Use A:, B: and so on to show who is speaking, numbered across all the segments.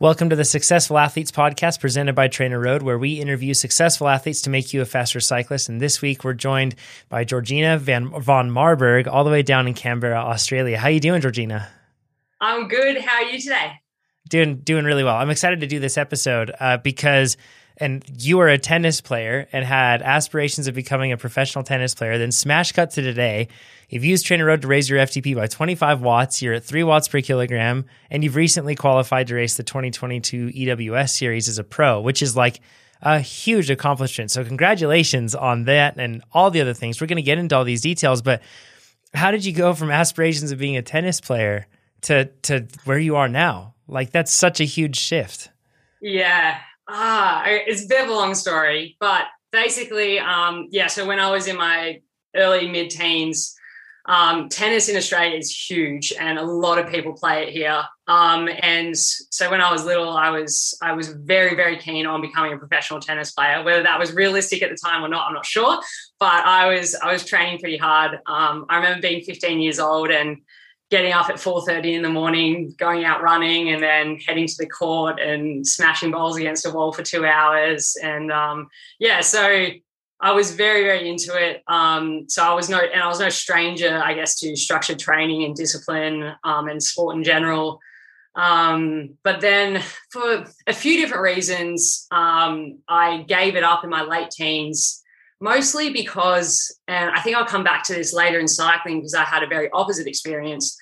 A: Welcome to the Successful Athletes Podcast presented by TrainerRoad, where we interview successful athletes to make you a faster cyclist. And this week we're joined by Georgina Van von Marburg, all the way down in Canberra, Australia. How are you doing, Georgina?
B: I'm good. How are you today?
A: Doing doing really well. I'm excited to do this episode uh, because and you were a tennis player and had aspirations of becoming a professional tennis player, then smash cut to today. You've used TrainerRoad to raise your FTP by 25 watts. You're at three watts per kilogram, and you've recently qualified to race the 2022 EWS series as a pro, which is like a huge accomplishment. So, congratulations on that and all the other things. We're going to get into all these details, but how did you go from aspirations of being a tennis player to to where you are now? Like that's such a huge shift.
B: Yeah, Ah, it's a bit of a long story, but basically, um, yeah. So when I was in my early mid teens, um, tennis in Australia is huge, and a lot of people play it here. Um, and so when I was little, I was I was very very keen on becoming a professional tennis player. Whether that was realistic at the time or not, I'm not sure. But I was I was training pretty hard. Um, I remember being 15 years old and getting up at 4.30 in the morning going out running and then heading to the court and smashing balls against a wall for two hours. And um, yeah so i was very very into it. Um, so i was no and i was no stranger i guess to structured training and discipline um, and sport in general. Um, but then for a few different reasons um, i gave it up in my late teens mostly because, and I think I'll come back to this later in cycling because I had a very opposite experience.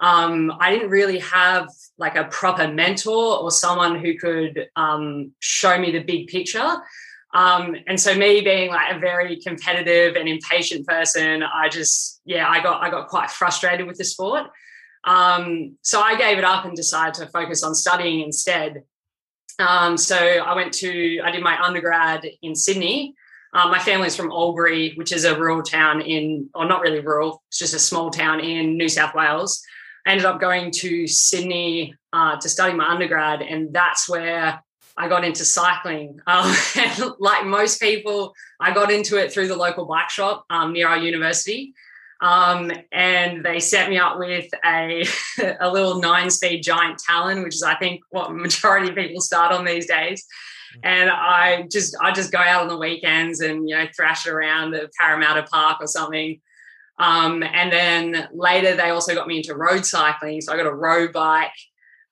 B: Um, I didn't really have like a proper mentor or someone who could um, show me the big picture. Um, and so me being like a very competitive and impatient person, I just, yeah, I got, I got quite frustrated with the sport. Um, so I gave it up and decided to focus on studying instead. Um, so I went to, I did my undergrad in Sydney um, my family's from Albury, which is a rural town in, or not really rural, it's just a small town in New South Wales. I ended up going to Sydney uh, to study my undergrad, and that's where I got into cycling. Um, like most people, I got into it through the local bike shop um, near our university. Um, and they set me up with a, a little nine speed Giant Talon, which is, I think, what majority of people start on these days and I just I just go out on the weekends and you know thrash around the Parramatta Park or something. Um, and then later they also got me into road cycling, so I got a road bike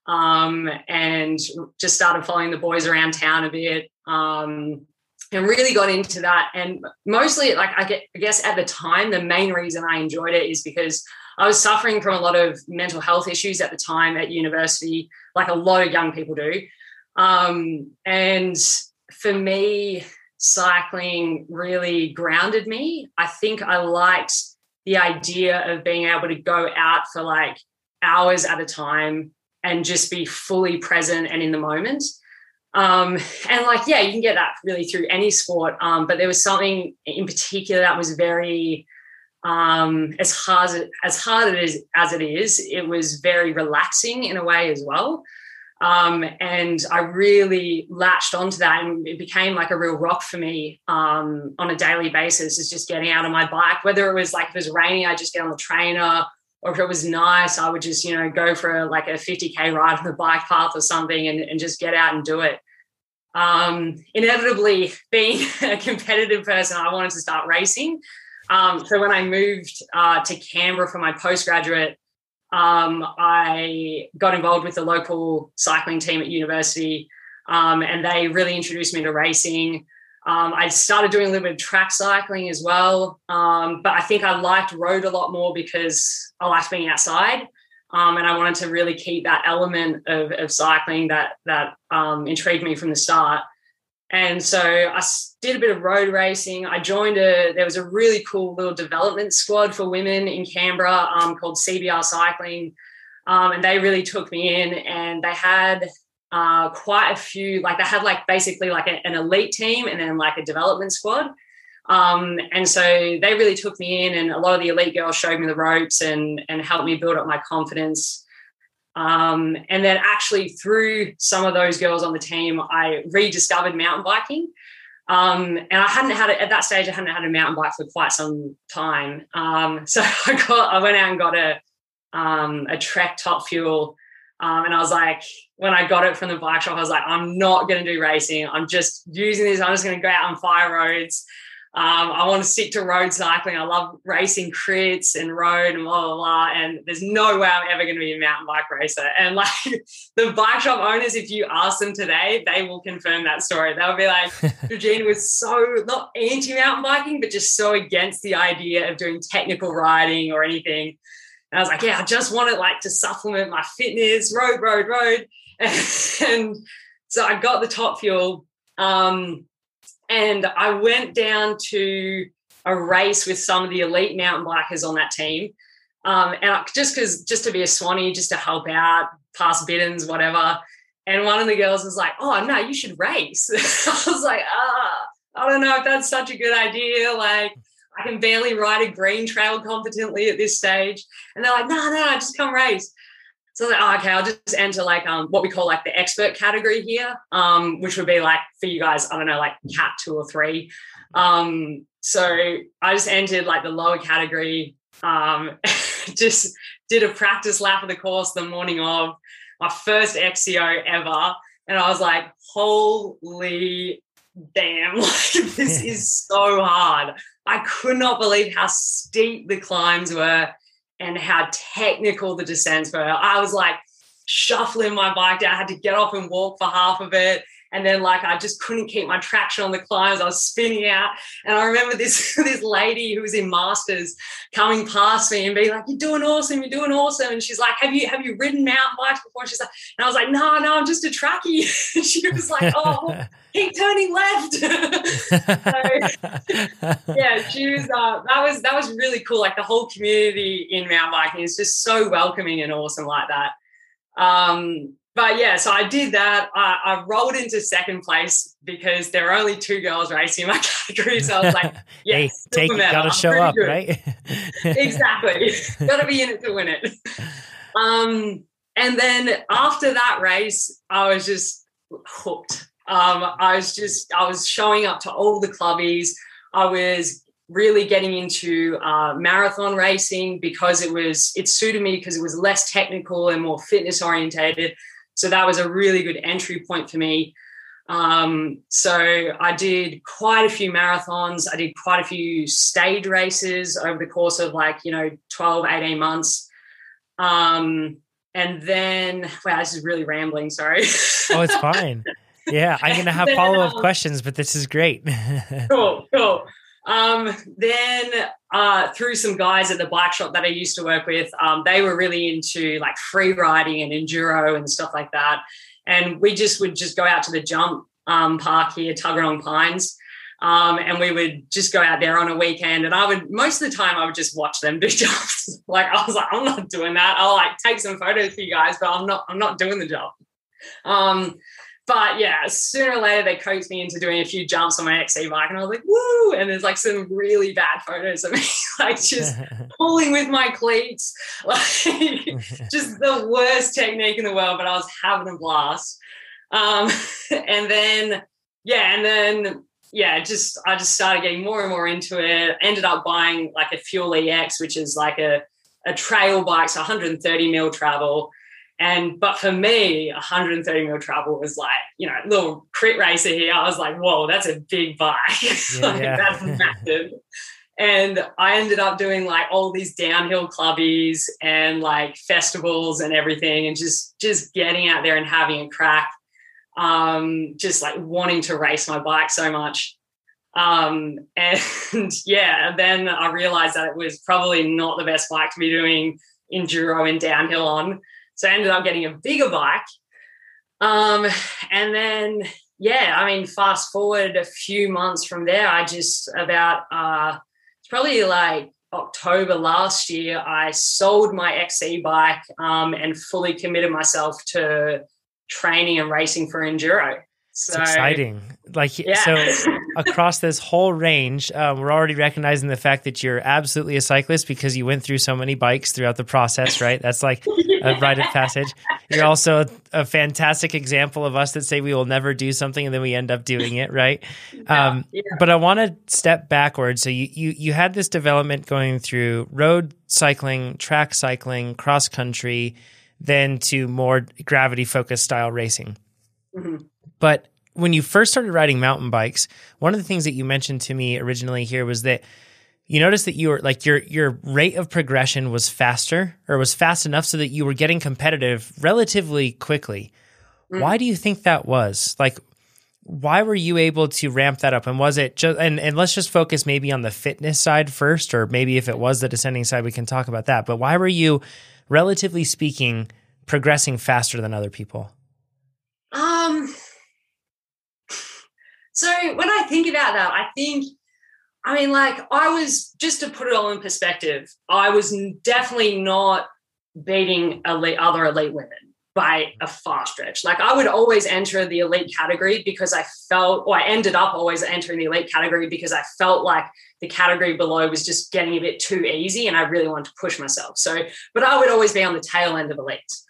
B: um, and just started following the boys around town a bit. Um, and really got into that. And mostly, like I guess at the time, the main reason I enjoyed it is because I was suffering from a lot of mental health issues at the time at university, like a lot of young people do. Um, and for me, cycling really grounded me. I think I liked the idea of being able to go out for like hours at a time and just be fully present and in the moment. Um, and like, yeah, you can get that really through any sport. Um, but there was something in particular that was very, um, as hard as hard it is as it is, it was very relaxing in a way as well. Um, and I really latched onto that and it became like a real rock for me um, on a daily basis is just getting out on my bike, whether it was like, if it was raining, I just get on the trainer or if it was nice, I would just, you know, go for a, like a 50K ride on the bike path or something and, and just get out and do it. Um, inevitably being a competitive person, I wanted to start racing. Um, so when I moved uh, to Canberra for my postgraduate, um, I got involved with the local cycling team at university, um, and they really introduced me to racing. Um, I started doing a little bit of track cycling as well, um, but I think I liked road a lot more because I liked being outside, um, and I wanted to really keep that element of, of cycling that that um, intrigued me from the start. And so I did a bit of road racing. I joined a, there was a really cool little development squad for women in Canberra um, called CBR Cycling. Um, and they really took me in and they had uh, quite a few, like they had like basically like a, an elite team and then like a development squad. Um, and so they really took me in and a lot of the elite girls showed me the ropes and, and helped me build up my confidence. Um, and then actually through some of those girls on the team, I rediscovered mountain biking. Um, and I hadn't had it at that stage. I hadn't had a mountain bike for quite some time. Um, so I got, I went out and got a um, a Trek Top Fuel Um, and I was like, when I got it from the bike shop, I was like, I'm not going to do racing. I'm just using this. I'm just going to go out on fire roads. Um, I want to stick to road cycling. I love racing crits and road and blah, blah, blah. And there's no way I'm ever going to be a mountain bike racer. And like the bike shop owners, if you ask them today, they will confirm that story. They'll be like, Georgina was so not anti mountain biking, but just so against the idea of doing technical riding or anything. And I was like, yeah, I just want it like to supplement my fitness, road, road, road. and so I got the Top Fuel. Um, and I went down to a race with some of the elite mountain bikers on that team. Um, and I, just because, just to be a Swanee, just to help out, pass bidons, whatever. And one of the girls was like, "Oh no, you should race." I was like, "Ah, I don't know if that's such a good idea." Like, I can barely ride a green trail competently at this stage. And they're like, "No, no, just come race." So I was like, oh, okay, I'll just enter like um, what we call like the expert category here, um, which would be like for you guys, I don't know, like cat two or three. Um, so I just entered like the lower category, um, just did a practice lap of the course the morning of my first XCO ever. And I was like, holy damn, like this is so hard. I could not believe how steep the climbs were and how technical the descents were. I was like shuffling my bike down. I had to get off and walk for half of it. And then like I just couldn't keep my traction on the climbs. I was spinning out. And I remember this, this lady who was in masters coming past me and being like, You're doing awesome, you're doing awesome. And she's like, Have you have you ridden mountain bikes before? And she's like, and I was like, No, no, I'm just a trackie. and she was like, Oh, keep turning left. so, yeah, she was uh, that was that was really cool. Like the whole community in mountain biking is just so welcoming and awesome like that. Um, but yeah, so I did that. I, I, rolled into second place because there were only two girls racing in my category. So I was like, yeah,
A: hey, take it, gotta show up, good. right?
B: exactly. gotta be in it to win it. Um, and then after that race, I was just hooked. Um, I was just, I was showing up to all the clubbies. I was really getting into uh, marathon racing because it was, it suited me because it was less technical and more fitness orientated. So that was a really good entry point for me. Um, so I did quite a few marathons. I did quite a few stage races over the course of like, you know, 12, 18 months. Um, and then, wow, this is really rambling. Sorry.
A: oh, it's fine. Yeah, I'm going to have follow up um, questions, but this is great.
B: cool, cool. Um, then uh, through some guys at the bike shop that I used to work with, um, they were really into like free riding and enduro and stuff like that. And we just would just go out to the jump um, park here, Tuggeranong Pines. Um, and we would just go out there on a weekend and I would most of the time I would just watch them do jumps. like I was like, I'm not doing that. I'll like take some photos for you guys, but I'm not, I'm not doing the job. Um, but yeah, sooner or later they coaxed me into doing a few jumps on my XC bike, and I was like, "Woo!" And there's like some really bad photos of me, like just pulling with my cleats, like just the worst technique in the world. But I was having a blast. Um, and then yeah, and then yeah, just I just started getting more and more into it. Ended up buying like a Fuel EX, which is like a a trail bike, so 130 mil travel. And but for me, 130 mil travel was like, you know, little crit racer here. I was like, whoa, that's a big bike. Yeah, like, yeah. That's massive. and I ended up doing like all these downhill clubbies and like festivals and everything, and just just getting out there and having a crack. Um, just like wanting to race my bike so much. Um, and yeah, then I realized that it was probably not the best bike to be doing enduro and downhill on. So I ended up getting a bigger bike. Um, and then, yeah, I mean, fast forward a few months from there, I just about, uh, it's probably like October last year, I sold my XC bike um, and fully committed myself to training and racing for enduro.
A: So, it's exciting. Like yeah. so, across this whole range, um, we're already recognizing the fact that you're absolutely a cyclist because you went through so many bikes throughout the process. Right? That's like a rite of passage. You're also a, a, fantastic example of us that say we will never do something and then we end up doing it. Right? Yeah, um. But I want to step backwards. So you you you had this development going through road cycling, track cycling, cross country then to more gravity focused style racing.
B: Mhm.
A: But when you first started riding mountain bikes, one of the things that you mentioned to me originally here was that you noticed that you were like your your rate of progression was faster or was fast enough so that you were getting competitive relatively quickly. Why do you think that was? Like why were you able to ramp that up and was it just and, and let's just focus maybe on the fitness side first or maybe if it was the descending side we can talk about that but why were you relatively speaking progressing faster than other people
B: Um. So when I think about that, I think, I mean, like I was just to put it all in perspective, I was definitely not beating elite other elite women by a far stretch. Like I would always enter the elite category because I felt, or I ended up always entering the elite category because I felt like the category below was just getting a bit too easy, and I really wanted to push myself. So, but I would always be on the tail end of elites.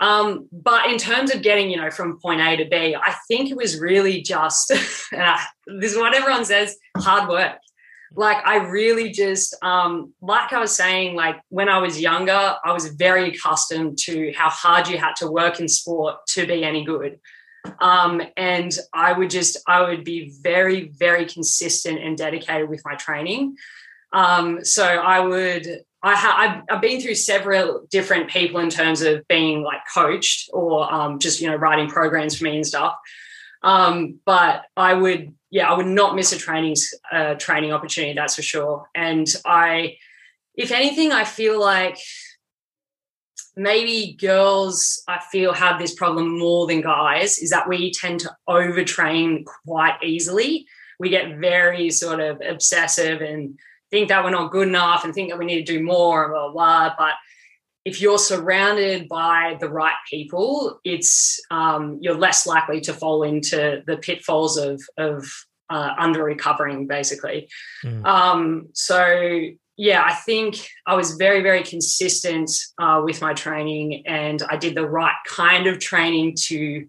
B: Um, but in terms of getting, you know, from point A to B, I think it was really just uh, this is what everyone says, hard work. Like I really just, um, like I was saying, like when I was younger, I was very accustomed to how hard you had to work in sport to be any good. Um, and I would just, I would be very, very consistent and dedicated with my training. Um, so I would, I ha- I've, I've been through several different people in terms of being like coached or um, just you know writing programs for me and stuff. Um, but I would, yeah, I would not miss a training uh, training opportunity. That's for sure. And I, if anything, I feel like maybe girls I feel have this problem more than guys is that we tend to overtrain quite easily. We get very sort of obsessive and think that we're not good enough and think that we need to do more and blah, blah, blah. But if you're surrounded by the right people, it's um, you're less likely to fall into the pitfalls of of uh, under recovering, basically.
A: Mm.
B: Um, so yeah, I think I was very very consistent uh, with my training, and I did the right kind of training to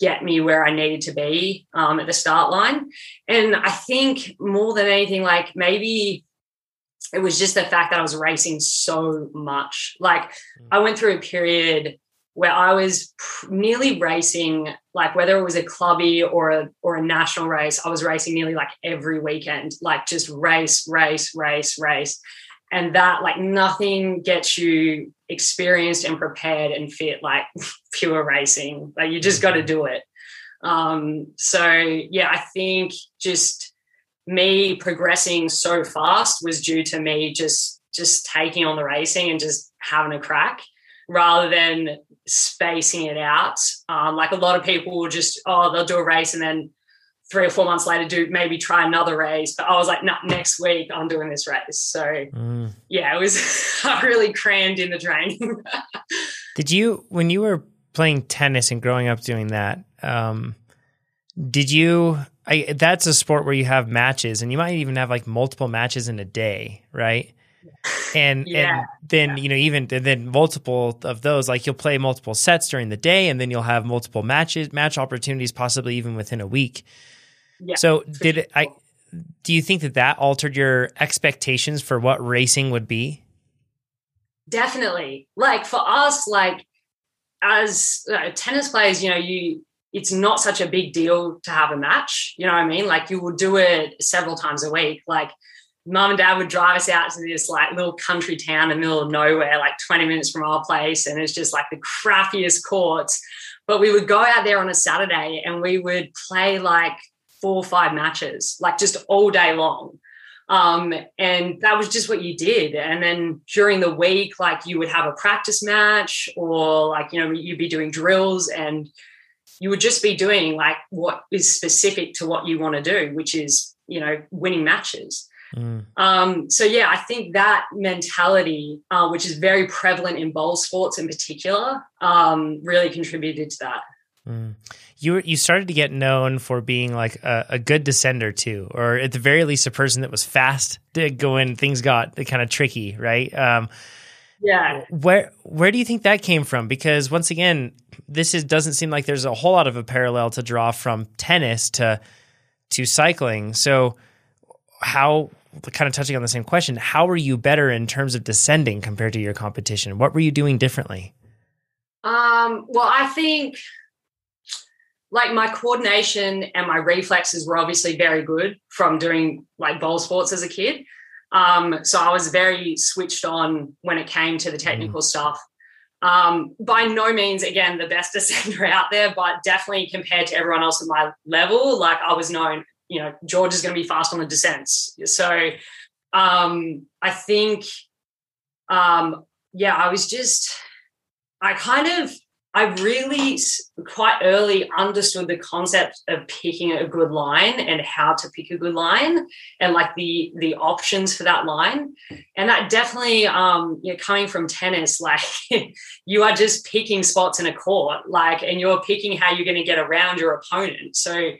B: get me where I needed to be um, at the start line. And I think more than anything, like maybe it was just the fact that I was racing so much. Like I went through a period where I was nearly racing, like whether it was a clubby or a or a national race, I was racing nearly like every weekend, like just race, race, race, race. And that like nothing gets you experienced and prepared and fit like pure racing. Like you just got to do it. Um, so yeah, I think just me progressing so fast was due to me just just taking on the racing and just having a crack rather than spacing it out. Um, like a lot of people will just oh they'll do a race and then three or four months later do maybe try another race. But I was like, no, nah, next week I'm doing this race. So
A: Mm.
B: yeah, it was I really crammed in the training.
A: Did you, when you were playing tennis and growing up doing that, um, did you? I, that's a sport where you have matches, and you might even have like multiple matches in a day, right? And
B: Yeah.
A: and then you know even and then multiple of those, like you'll play multiple sets during the day, and then you'll have multiple matches, match opportunities, possibly even within a week.
B: Yeah,
A: So did it? I do you think that that altered your expectations for what racing would be?
B: definitely like for us like as uh, tennis players you know you it's not such a big deal to have a match you know what i mean? Like you will do it several times a week. Like mum and dad would drive us out to this like little country town in the middle of nowhere like 20 minutes from our place and it's just like the crappiest courts. But we would go out there on a saturday and we would play like four or five matches like just all day long. Um, and that was just what you did. And then during the week, like you would have a practice match or like, you know, you'd be doing drills and you would just be doing like what is specific to what you want to do, which is, you know, winning matches.
A: Mm.
B: Um, so yeah, I think that mentality, uh, which is very prevalent in bowl sports in particular, um, really contributed to that.
A: Mm. You were- you started to get known for being like a, a good descender too, or at the very least a person that was fast to go when things got kind of tricky, right? Um,
B: Yeah.
A: where where do you think that came from? Because once again, this is doesn't seem like there's a whole lot of a parallel to draw from tennis to to cycling. So how kind of touching on the same question, how were you better in terms of descending compared to your competition? What were you doing differently?
B: Um, well, I think like my coordination and my reflexes were obviously very good from doing like ball sports as a kid. Um, so I was very switched on when it came to the mm. technical mm. stuff. Um, by no means, again, the best descender out there, but definitely compared to everyone else at my level, like I was known, you know, George is going to be fast on the descents. So um, I think, um, yeah, I was just, I kind of I really quite early understood the concept of picking a good line and how to pick a good line and like the the options for that line. And that definitely um you know coming from tennis like you are just picking spots in a court like and you're picking how you're going to get around your opponent. So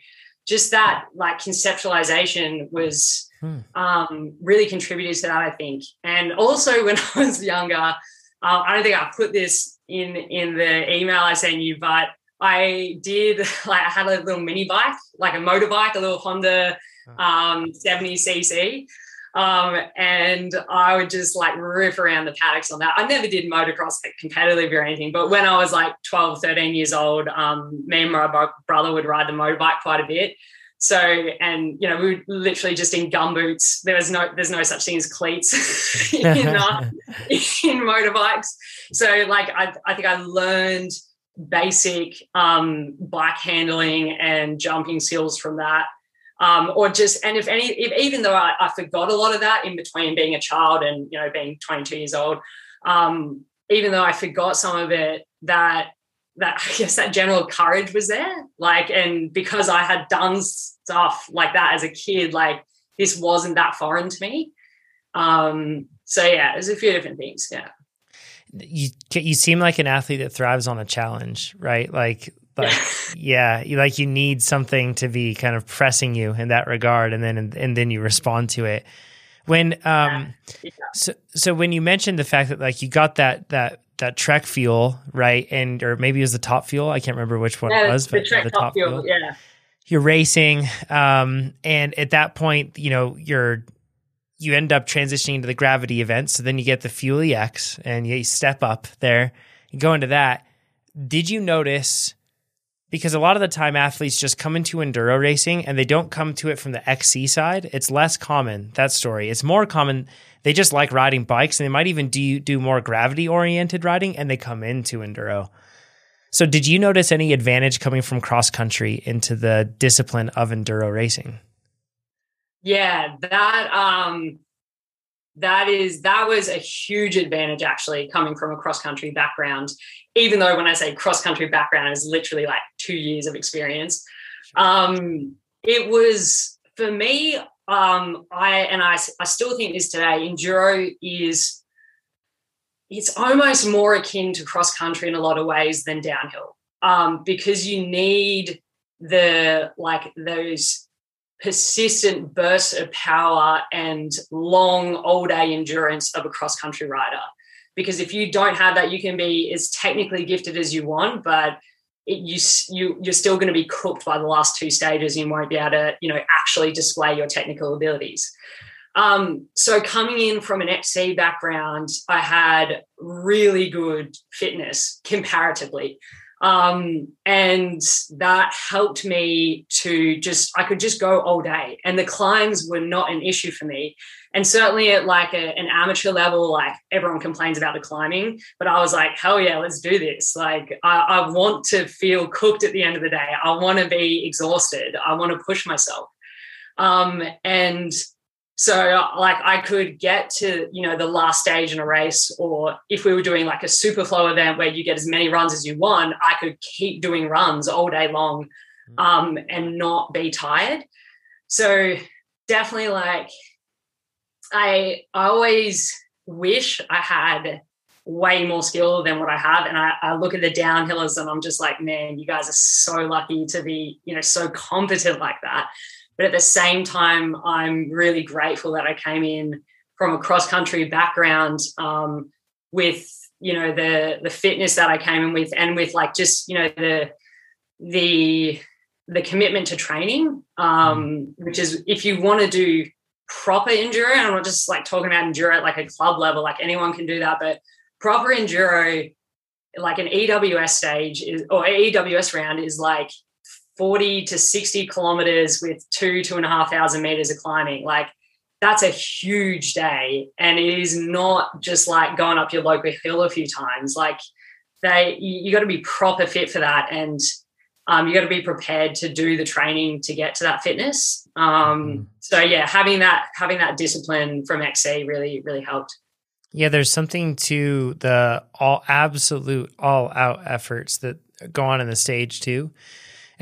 B: just that like conceptualization was hmm. um really contributed to that I think. And also when I was younger uh, I don't think I put this in in the email I sent you, but I did like I had a little mini bike, like a motorbike, a little Honda um, 70 cc. Um, and I would just like rip around the paddocks on that. I never did motocross competitively or anything, but when I was like 12, 13 years old, um, me and my brother would ride the motorbike quite a bit. So, and you know, we were literally just in gumboots. There was no, there's no such thing as cleats in, uh, in motorbikes. So, like, I, I think I learned basic um, bike handling and jumping skills from that. Um, or just, and if any, if, even though I, I, forgot a lot of that in between being a child and you know being 22 years old, um, even though I forgot some of it, that that I guess that general courage was there. Like, and because I had done stuff like that as a kid, like this wasn't that foreign to me. Um, so yeah, there's a few different things. Yeah.
A: You you seem like an athlete that thrives on a challenge, right? Like like yeah, you like you need something to be kind of pressing you in that regard, and then and, and then you respond to it. When um, yeah. so so when you mentioned the fact that like you got that that that Trek fuel, right? And or maybe it was the top fuel. I can't remember which one
B: yeah,
A: it was,
B: the but Trek the top fuel, fuel. Yeah.
A: You're racing, um, and at that point, you know, you're you end up transitioning to the gravity event. So then you get the Fuel EX, and you step up there. You go into that. Did you notice? Because a lot of the time, athletes just come into enduro racing and they don't come to it from the XC side. It's less common that story. It's more common they just like riding bikes and they might even do do more gravity oriented riding and they come into enduro. So did you notice any advantage coming from cross country into the discipline of enduro racing?
B: Yeah, that um that is that was a huge advantage actually coming from a cross country background even though when i say cross country background is literally like 2 years of experience um it was for me um, I and I, I still think this today. Enduro is it's almost more akin to cross country in a lot of ways than downhill um, because you need the like those persistent bursts of power and long all day endurance of a cross country rider because if you don't have that you can be as technically gifted as you want but it, you you you're still going to be cooked by the last two stages. You won't be able to you know actually display your technical abilities. Um, so coming in from an XC background, I had really good fitness comparatively. Um, and that helped me to just I could just go all day. And the climbs were not an issue for me and certainly at like a, an amateur level like everyone complains about the climbing but i was like hell yeah let's do this like I, I want to feel cooked at the end of the day i want to be exhausted i want to push myself um, and so like i could get to you know the last stage in a race or if we were doing like a super flow event where you get as many runs as you want i could keep doing runs all day long mm. um, and not be tired so definitely like I I always wish I had way more skill than what I have. And I, I, look at the downhillers and I'm just like, man, you guys are so lucky to be, you know, so competent like that. But at the same time, I'm really grateful that I came in from a cross country background um, with, you know, the the fitness that I came in with, and with like just, you know, the the the commitment to training, um, which is if you want to do proper enduro, and I'm not just like talking about enduro at like a club level, like anyone can do that, but proper enduro like an EWS stage is or EWS round is like 40 to 60 kilometers with two, two and a half thousand meters of climbing. Like that's a huge day. And it is not just like going up your local hill a few times. Like they you, you got to be proper fit for that. And um, you got to be prepared to do the training to get to that fitness. Um, mm-hmm. so yeah, having that having that discipline from XC really really helped.
A: Yeah, there's something to the all absolute all out efforts that go on in the stage too.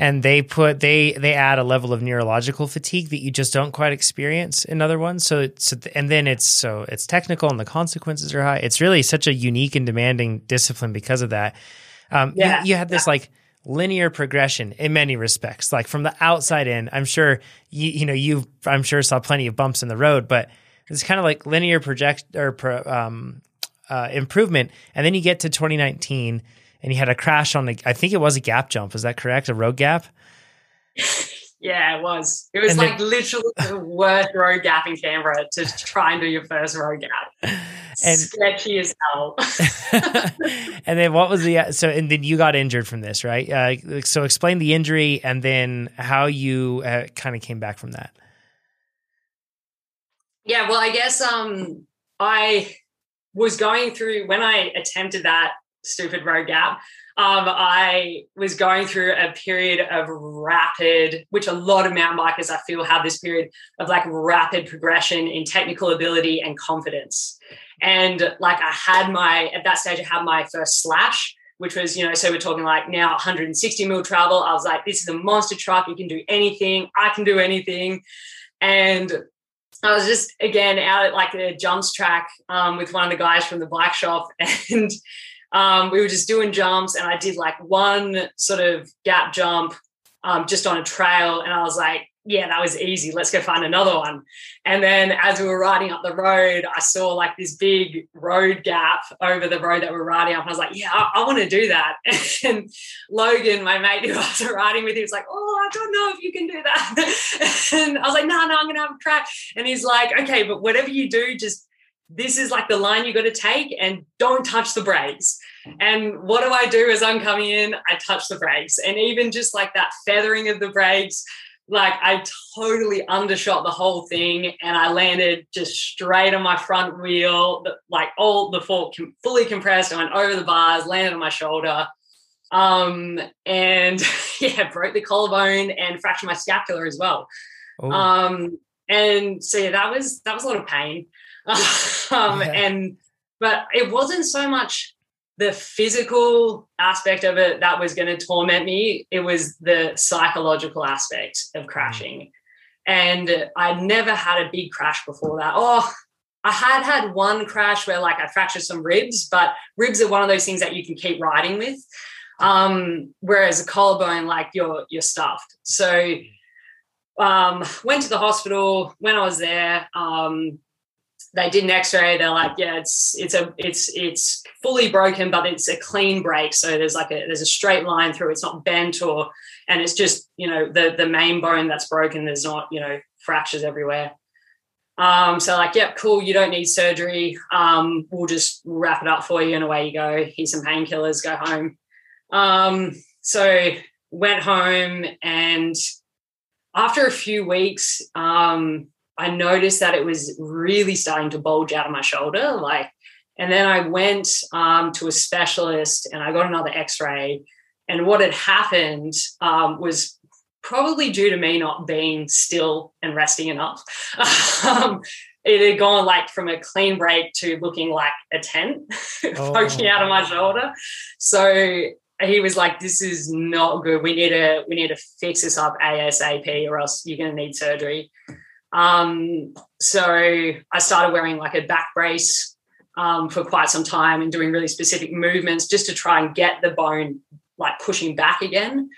A: And they put they they add a level of neurological fatigue that you just don't quite experience in other ones. So it's and then it's so it's technical and the consequences are high. It's really such a unique and demanding discipline because of that. Um, yeah, you, you had this yeah. like linear progression in many respects. Like from the outside in, I'm sure you you know you I'm sure saw plenty of bumps in the road, but it's kind of like linear project or pro, um, uh, improvement. And then you get to 2019 and he had a crash on the I think it was a gap jump. Is that correct? A road gap?
B: Yeah, it was. It was and like then, literally the worst road gap in Canberra to try and do your first road gap. And sketchy as hell.
A: and then what was the so? And then you got injured from this, right? Uh, so explain the injury and then how you uh, kind of came back from that.
B: Yeah, well, I guess um, I was going through when I attempted that stupid road gap um, I was going through a period of rapid, which a lot of mountain bikers I feel have this period of like rapid progression in technical ability and confidence. And like I had my, at that stage, I had my first Slash, which was, you know, so we're talking like now 160 mil travel. I was like, this is a monster truck. You can do anything. I can do anything. And I was just again out at like a jumps track um, with one of the guys from the bike shop, and um, we were just doing jumps and I did like one sort of gap jump um, just on a trail. And I was like, yeah, that was easy. Let's go find another one. And then as we were riding up the road, I saw like this big road gap over the road that we're riding up. And I was like, yeah, I, I want to do that. And Logan, my mate who I was riding with, he was like, oh, I don't know if you can do that. and I was like, no, no, I'm going to have a crack. And he's like, okay, but whatever you do, just this is like the line you got to take and don't touch the brakes. And what do I do as I'm coming in? I touch the brakes. And even just like that feathering of the brakes, like I totally undershot the whole thing and I landed just straight on my front wheel, like all the fork fully compressed. I went over the bars, landed on my shoulder. Um, and yeah, broke the collarbone and fractured my scapula as well. Oh. Um, and so yeah, that was that was a lot of pain. um, yeah. and but it wasn't so much the physical aspect of it that was going to torment me. It was the psychological aspect of mm. crashing. And I never had a big crash before that. Oh, I had had one crash where like I fractured some ribs, but ribs are one of those things that you can keep riding with. Um, whereas a collarbone, like you're you're stuffed. So um, went to the hospital when I was there. Um, they did an x-ray they're like yeah it's it's a it's it's fully broken but it's a clean break. So there's like a there's a straight line through it's not bent or and it's just you know the the main bone that's broken there's not you know fractures everywhere. Um, so like yep cool you don't need surgery. Um, we'll just wrap it up for you and away you go. Here's some painkillers go home. Um, so went home and after a few weeks um, I noticed that it was really starting to bulge out of my shoulder. Like, and then I went um, to a specialist and I got another x ray. And what had happened um, was probably due to me not being still and resting enough. um, it had gone like from a clean break to looking like a tent oh. poking out of my shoulder. So he was like, "This is not good. We need to we need to fix this up ASAP, or else you're going to need surgery." Um, so I started wearing like a back brace um, for quite some time and doing really specific movements just to try and get the bone like pushing back again.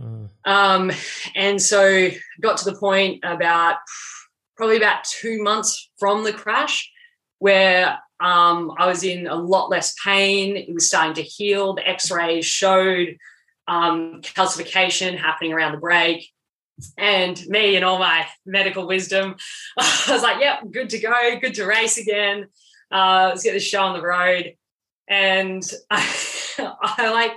B: Mm. Um, and so got to the point about probably about two months from the crash where um, I was in a lot less pain. It was starting to heal. The x rays showed um, calcification happening around the break and me and all my medical wisdom, I was like, yep, good to go, good to race again. Uh, let's get this show on the road. and I, I like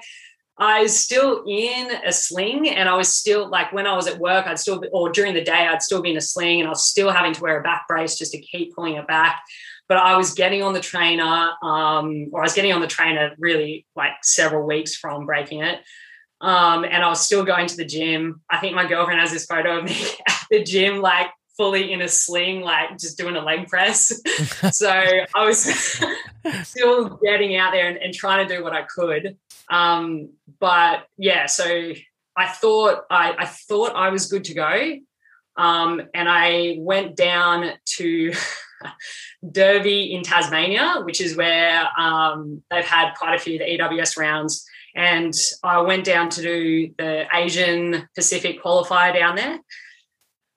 B: I was still in a sling and I was still like when I was at work, I'd still be, or during the day, I'd still be in a sling and I was still having to wear a back brace just to keep pulling it back. But I was getting on the trainer, um, or I was getting on the trainer really like several weeks from breaking it. Um, and I was still going to the gym. I think my girlfriend has this photo of me at the gym, like fully in a sling, like just doing a leg press. so I was still getting out there and, and, trying to do what I could. Um, but yeah, so I thought I, I thought I was good to go. Um, and I went down to Derby in Tasmania, which is where um, they've had quite a few of the EWS rounds. And I went down to do the Asian Pacific qualifier down there.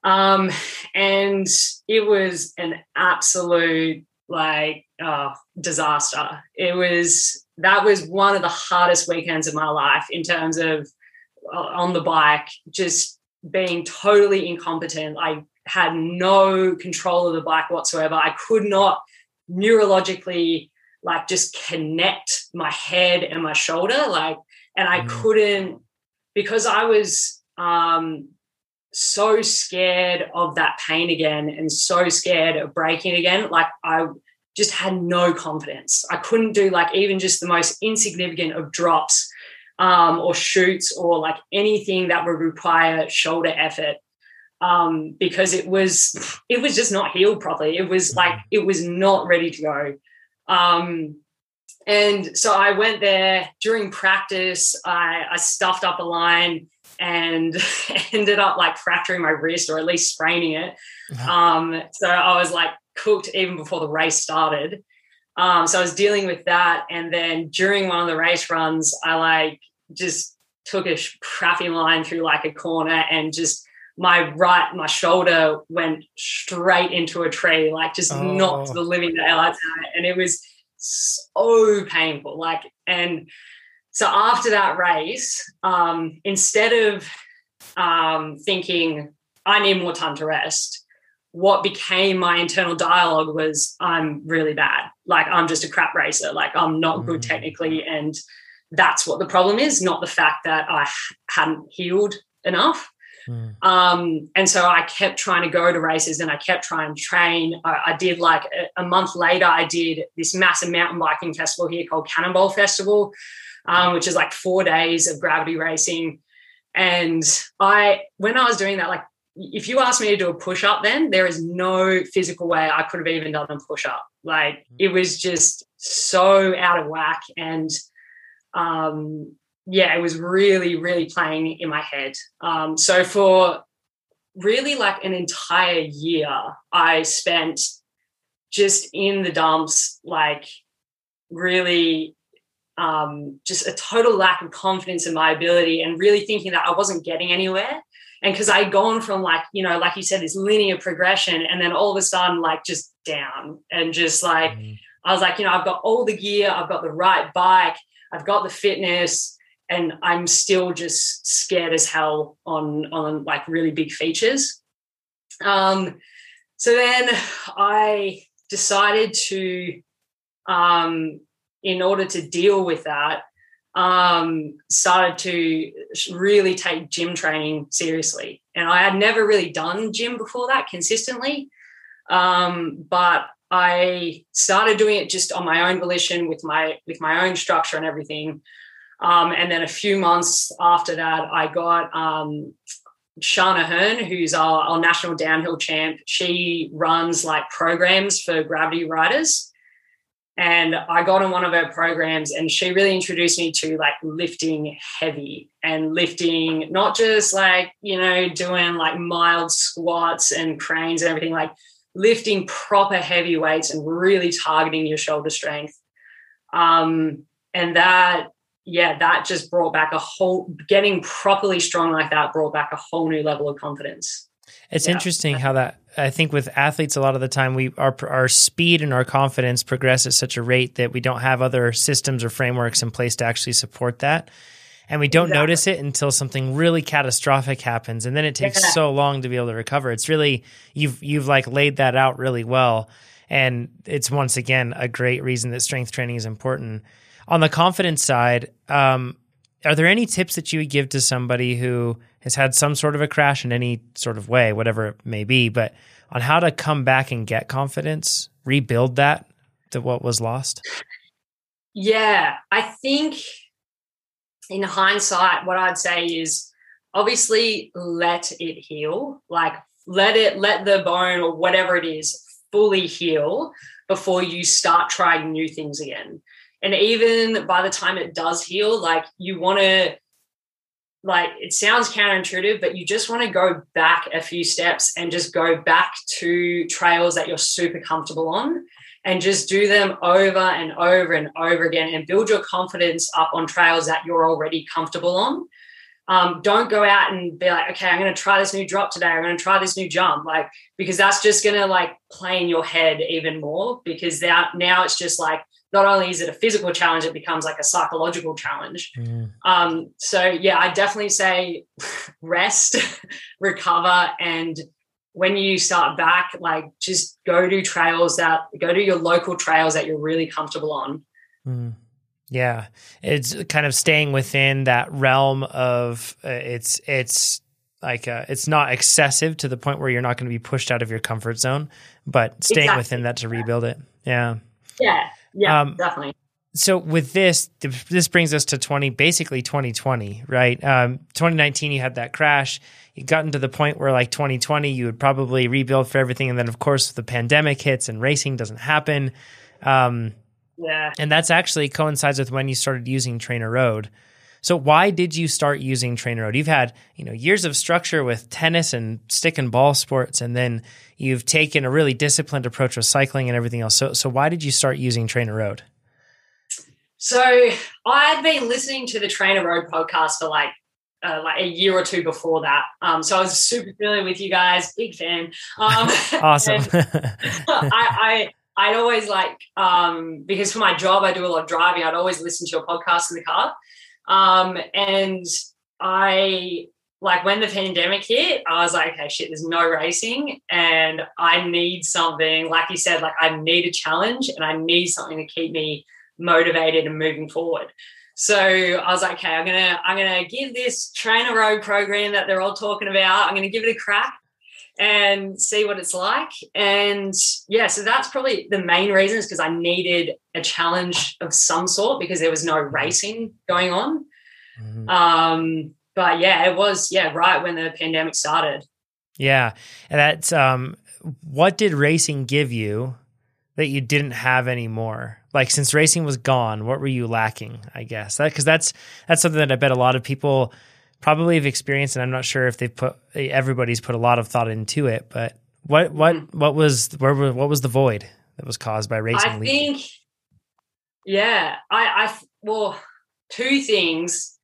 B: Um, and it was an absolute like uh, disaster. It was that was one of the hardest weekends of my life in terms of uh, on the bike, just being totally incompetent. I had no control of the bike whatsoever. I could not neurologically like just connect my head and my shoulder like and I mm. couldn't because I was um so scared of that pain again and so scared of breaking again like I just had no confidence. I couldn't do like even just the most insignificant of drops um, or chutes or like anything that would require shoulder effort um, because it was it was just not healed properly. It was like mm-hmm. it was not ready to go. Um, and so I went there during practice. I, I stuffed up a line and ended up like fracturing my wrist or at least spraining it. Uh-huh. Um, so I was like cooked even before the race started. Um, so I was dealing with that. And then during one of the race runs, I like just took a crappy line through like a corner and just my right, my shoulder went straight into a tree, like just oh. knocked the living daylights out. Of it, and it was so painful. Like, and so after that race, um, instead of um, thinking, I need more time to rest, what became my internal dialogue was, I'm really bad. Like, I'm just a crap racer. Like, I'm not good mm. technically. And that's what the problem is, not the fact that I hadn't healed enough. Mm. Um, and so I kept trying to go to races and I kept trying to train. I, I did like a, a, month later, I did this massive mountain biking festival here called Cannonball Festival, um, which is like four days of gravity racing. And I, when I was doing that, like if you asked me to do a push up, then there is no physical way I could have even done a push up. Like mm. it was just so out of whack. And um, yeah, it was really, really playing in my head. Um, so for really like an entire year, I spent just in the dumps, like really um, just a total lack of confidence in my ability and really thinking that I wasn't getting anywhere. And because I'd gone from like, you know, like you said, this linear progression and then all of a sudden, like just down and just like, mm. I was like, you know, I've got all the gear, I've got the right bike, I've got the fitness, and I'm still just scared as hell on on like really big features. Um, so then I decided to, um, in order to deal with that, um, started to really take gym training seriously. And I had never really done gym before that consistently, um, but I started doing it just on my own volition with my with my own structure and everything. Um, and then a few months after that, I got um, Sian A'Hern, who's our, our, national downhill champ. She runs like programs for gravity riders. And I got on one of her programs, and she really introduced me to like lifting heavy and lifting, not just like, you know, doing like mild squats and cranes and everything, like lifting proper heavy weights and really targeting your shoulder strength. Um, and that yeah, that just brought back a whole getting properly strong like that brought back a whole new level of confidence.
A: It's yeah. interesting how that I think with athletes a lot of the time we our our speed and our confidence progress at such a rate that we don't have other systems or frameworks in place to actually support that. And we don't exactly. notice it until something really catastrophic happens and then it takes yeah. so long to be able to recover. It's really you've you've like laid that out really well and it's once again a great reason that strength training is important. On the confidence side, um, are there any tips that you would give to somebody who has had some sort of a crash in any sort of way, whatever it may be, but on how to come back and get confidence, rebuild that to what was lost?
B: Yeah, I think in hindsight, what I'd say is obviously let it heal. Like let it, let the bone or whatever it is fully heal before you start trying new things again. And even by the time it does heal, like you want to, like it sounds counterintuitive, but you just want to go back a few steps and just go back to trails that you're super comfortable on and just do them over and over and over again and build your confidence up on trails that you're already comfortable on. Um, don't go out and be like, okay, I'm going to try this new drop today. I'm going to try this new jump, like because that's just going to like play in your head even more. Because now, now it's just like not only is it a physical challenge, it becomes like a psychological challenge. Mm. Um, so yeah, I definitely say rest, recover, and when you start back, like just go to trails that go to your local trails that you're really comfortable on.
A: Mm. Yeah, it's kind of staying within that realm of uh, it's it's like uh, it's not excessive to the point where you're not going to be pushed out of your comfort zone, but staying exactly. within that to rebuild it. Yeah.
B: Yeah. Yeah, um, definitely.
A: So with this, this brings us to twenty, basically twenty twenty, right? Um, twenty nineteen, you had that crash. You gotten to the point where like twenty twenty, you would probably rebuild for everything, and then of course the pandemic hits and racing doesn't happen. Um,
B: yeah,
A: and that's actually coincides with when you started using TrainerRoad. So why did you start using TrainerRoad? You've had you know years of structure with tennis and stick and ball sports, and then you've taken a really disciplined approach with cycling and everything else. So so why did you start using TrainerRoad?
B: So I'd been listening to the TrainerRoad podcast for like uh, like a year or two before that. Um, so I was super familiar with you guys, big fan. Um,
A: awesome.
B: I, I I'd always like um, because for my job I do a lot of driving. I'd always listen to your podcast in the car. Um, and I like when the pandemic hit, I was like, okay, shit, there's no racing, and I need something. Like you said, like I need a challenge, and I need something to keep me motivated and moving forward. So I was like, okay, I'm gonna I'm gonna give this TrainerRoad program that they're all talking about. I'm gonna give it a crack and see what it's like. And yeah, so that's probably the main reason is because I needed a challenge of some sort because there was no racing going on. Mm-hmm. Um, but yeah, it was yeah right when the pandemic started.
A: Yeah, and that's um, what did racing give you that you didn't have anymore? Like since racing was gone, what were you lacking? I guess that because that's that's something that I bet a lot of people probably have experienced, and I'm not sure if they put everybody's put a lot of thought into it. But what what mm-hmm. what was where what was the void that was caused by racing?
B: I think, yeah, I I well, two things.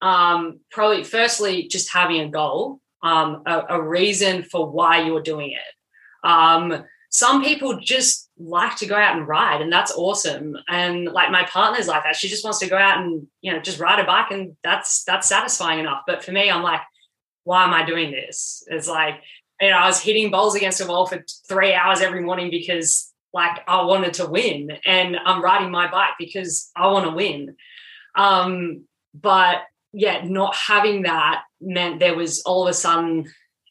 B: Um, probably firstly, just having a goal, um, a, a reason for why you're doing it. Um, some people just like to go out and ride and that's awesome. And like my partner's like that. She just wants to go out and you know just ride a bike and that's that's satisfying enough. But for me i'm like why am i doing this? It's like you know i was hitting balls against a wall for three hours every morning because like i wanted to win and i'm riding my bike because i want to win. Um but yeah not having that meant there was all of a sudden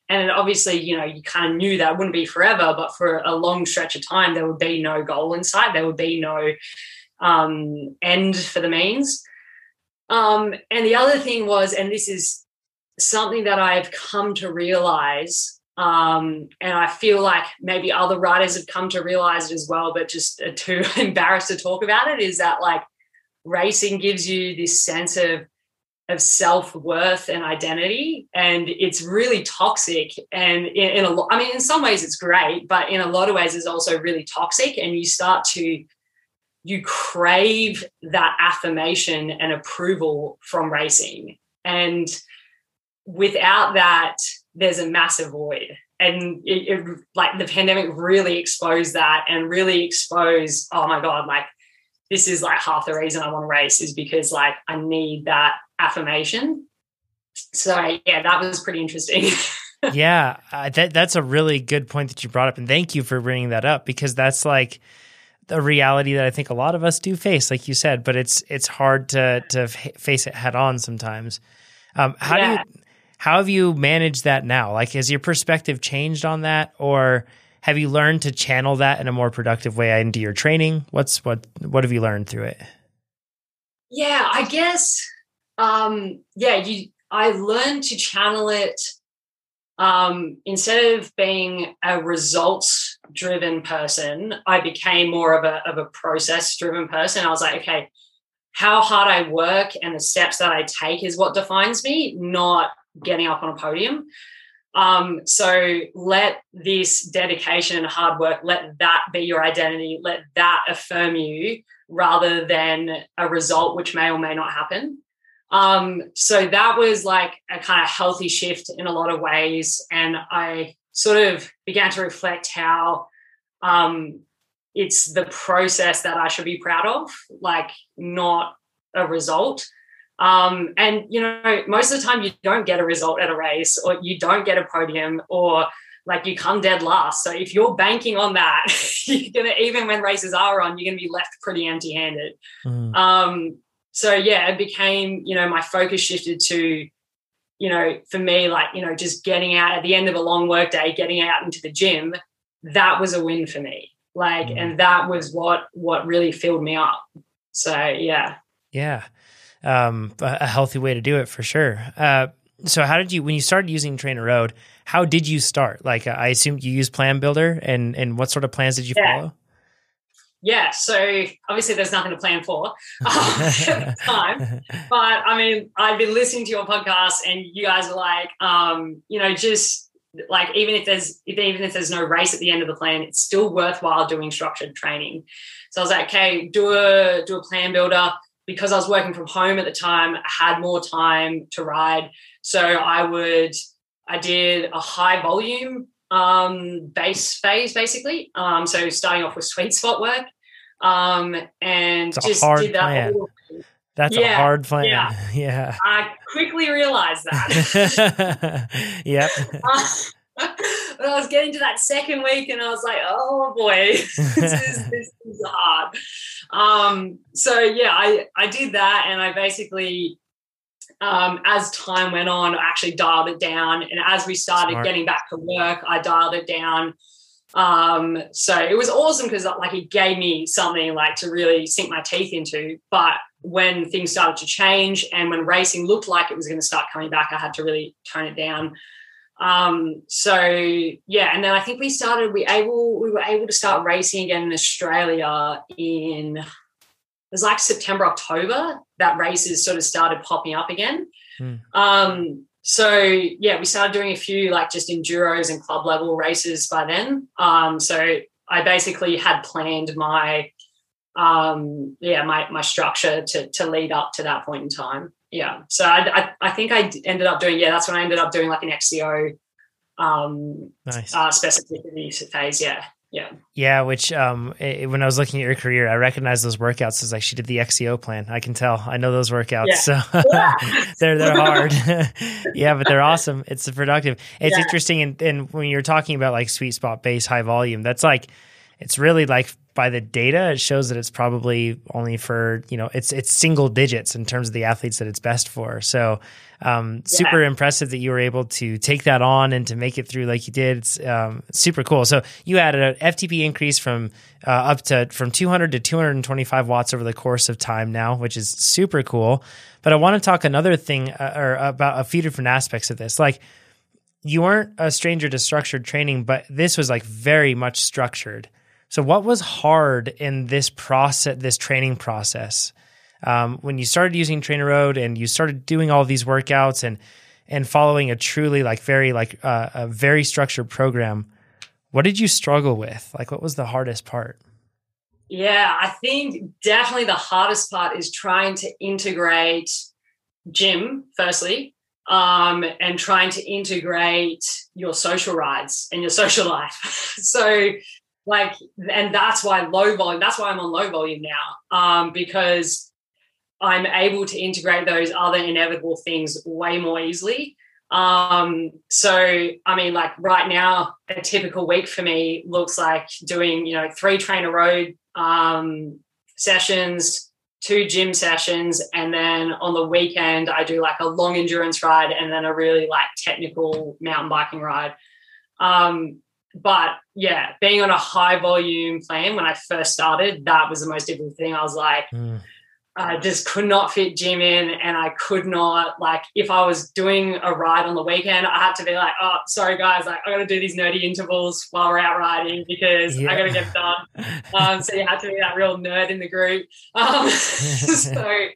B: and obviously, you know, you kind of knew that wouldn't be forever, but for a long stretch of time, there would be no goal in sight. There would be no um, end for the means. Um, and the other thing was, and this is something that I've come to realize, um, and I feel like maybe other writers have come to realize it as well, but just are too embarrassed to talk about it, is that like racing gives you this sense of of self-worth and identity and it's really toxic. And in, in a lot i mean in some ways it's great but in a lot of ways it's also really toxic and you start to you crave that affirmation and approval from racing. And without that there's a massive void. And it, it, like the pandemic really exposed that and really exposed oh my god like this is like half the reason I want to race is because like I need that affirmation. So yeah, that was pretty interesting.
A: yeah, uh, that that's a really good point that you brought up, and thank you for bringing that up because that's like a reality that I think a lot of us do face, like you said, but it's it's hard to to face it head on sometimes. Um, how yeah. do you how have you managed that now? Like, has your perspective changed on that, or have you learned to channel that in a more productive way into your training? What's what what have you learned through it?
B: Yeah, I guess. Um, yeah, you. I learned to channel it um, instead of being a results driven person, I became more of a, of a process driven person. I was like, okay, how hard I work and the steps that I take is what defines me, not getting up on a podium. Um, so let this dedication and hard work, let that be your identity, let that affirm you rather than a result which may or may not happen. Um, so that was like a kind of healthy shift in a lot of ways. And I sort of began to reflect how um, it's the process that I should be proud of, like not a result. Um, and you know, most of the time you don't get a result at a race, or you don't get a podium, or like you come dead last. So if you're banking on that, you're gonna even when races are on, you're gonna be left pretty empty-handed. Mm. Um, so yeah, it became you know my focus shifted to you know for me like you know just getting out at the end of a long work day, getting out into the gym. That was a win for me. Like, mm. and that was what what really filled me up. So yeah.
A: Yeah um, a healthy way to do it for sure. Uh, so how did you when you started using TrainerRoad? How did you start? Like I assume you use Plan Builder, and and what sort of plans did you yeah. follow?
B: Yeah, so obviously there's nothing to plan for um, at the time, but I mean I've been listening to your podcast, and you guys are like, um, you know, just like even if there's if, even if there's no race at the end of the plan, it's still worthwhile doing structured training. So I was like, okay, do a do a plan builder because I was working from home at the time, I had more time to ride. So I would, I did a high volume um, base phase basically. Um, so starting off with sweet spot work um, and
A: it's
B: just
A: did that. That's yeah, a hard plan. Yeah. yeah.
B: I quickly realized that.
A: yep. Uh,
B: but I was getting to that second week and I was like, oh boy, this, is, this is hard. Um, so yeah, I, I did that and I basically, um, as time went on, I actually dialed it down. And as we started Smart. getting back to work, I dialed it down. Um, so it was awesome because like it gave me something like to really sink my teeth into. But when things started to change and when racing looked like it was going to start coming back, I had to really tone it down. Um, so yeah, and then I think we started we able we were able to start racing again in Australia in it was like September, October, that races sort of started popping up again. Mm. Um, so yeah, we started doing a few like just enduros and club level races by then. Um, so I basically had planned my um, yeah my my structure to to lead up to that point in time yeah. So I, I, I, think I ended up doing, yeah, that's when I ended up doing like an XCO um, nice. uh, specificity phase. Yeah. Yeah.
A: Yeah. Which, um, it, when I was looking at your career, I recognized those workouts as like she did the XCO plan. I can tell. I know those workouts. Yeah. So yeah. they're, they're hard. yeah, but they're awesome. It's productive. It's yeah. interesting. And, and when you're talking about like sweet spot base, high volume, that's like, it's really like by the data, it shows that it's probably only for you know it's it's single digits in terms of the athletes that it's best for. So um, super yeah. impressive that you were able to take that on and to make it through like you did. It's um, super cool. So you had an FTP increase from uh, up to from 200 to 225 watts over the course of time now, which is super cool. But I want to talk another thing uh, or about a few different aspects of this, like. You weren't a stranger to structured training, but this was like very much structured. So, what was hard in this process, this training process, um, when you started using TrainerRoad and you started doing all these workouts and and following a truly like very like uh, a very structured program? What did you struggle with? Like, what was the hardest part?
B: Yeah, I think definitely the hardest part is trying to integrate gym firstly um, and trying to integrate your social rides and your social life. so like and that's why low volume that's why i'm on low volume now um, because i'm able to integrate those other inevitable things way more easily um, so i mean like right now a typical week for me looks like doing you know three TrainerRoad um, sessions, two gym sessions, and then on the weekend I do like a long endurance ride and then a really like technical mountain biking ride. Um, but yeah, being on a high volume plan when I first started, that was the most difficult thing. I was like, mm. I just could not fit gym in, and I could not like if I was doing a ride on the weekend, I had to be like, oh, sorry guys, like I got to do these nerdy intervals while we're out riding because yeah. I got to get done. Um, so you had to be that real nerd in the group. Um, so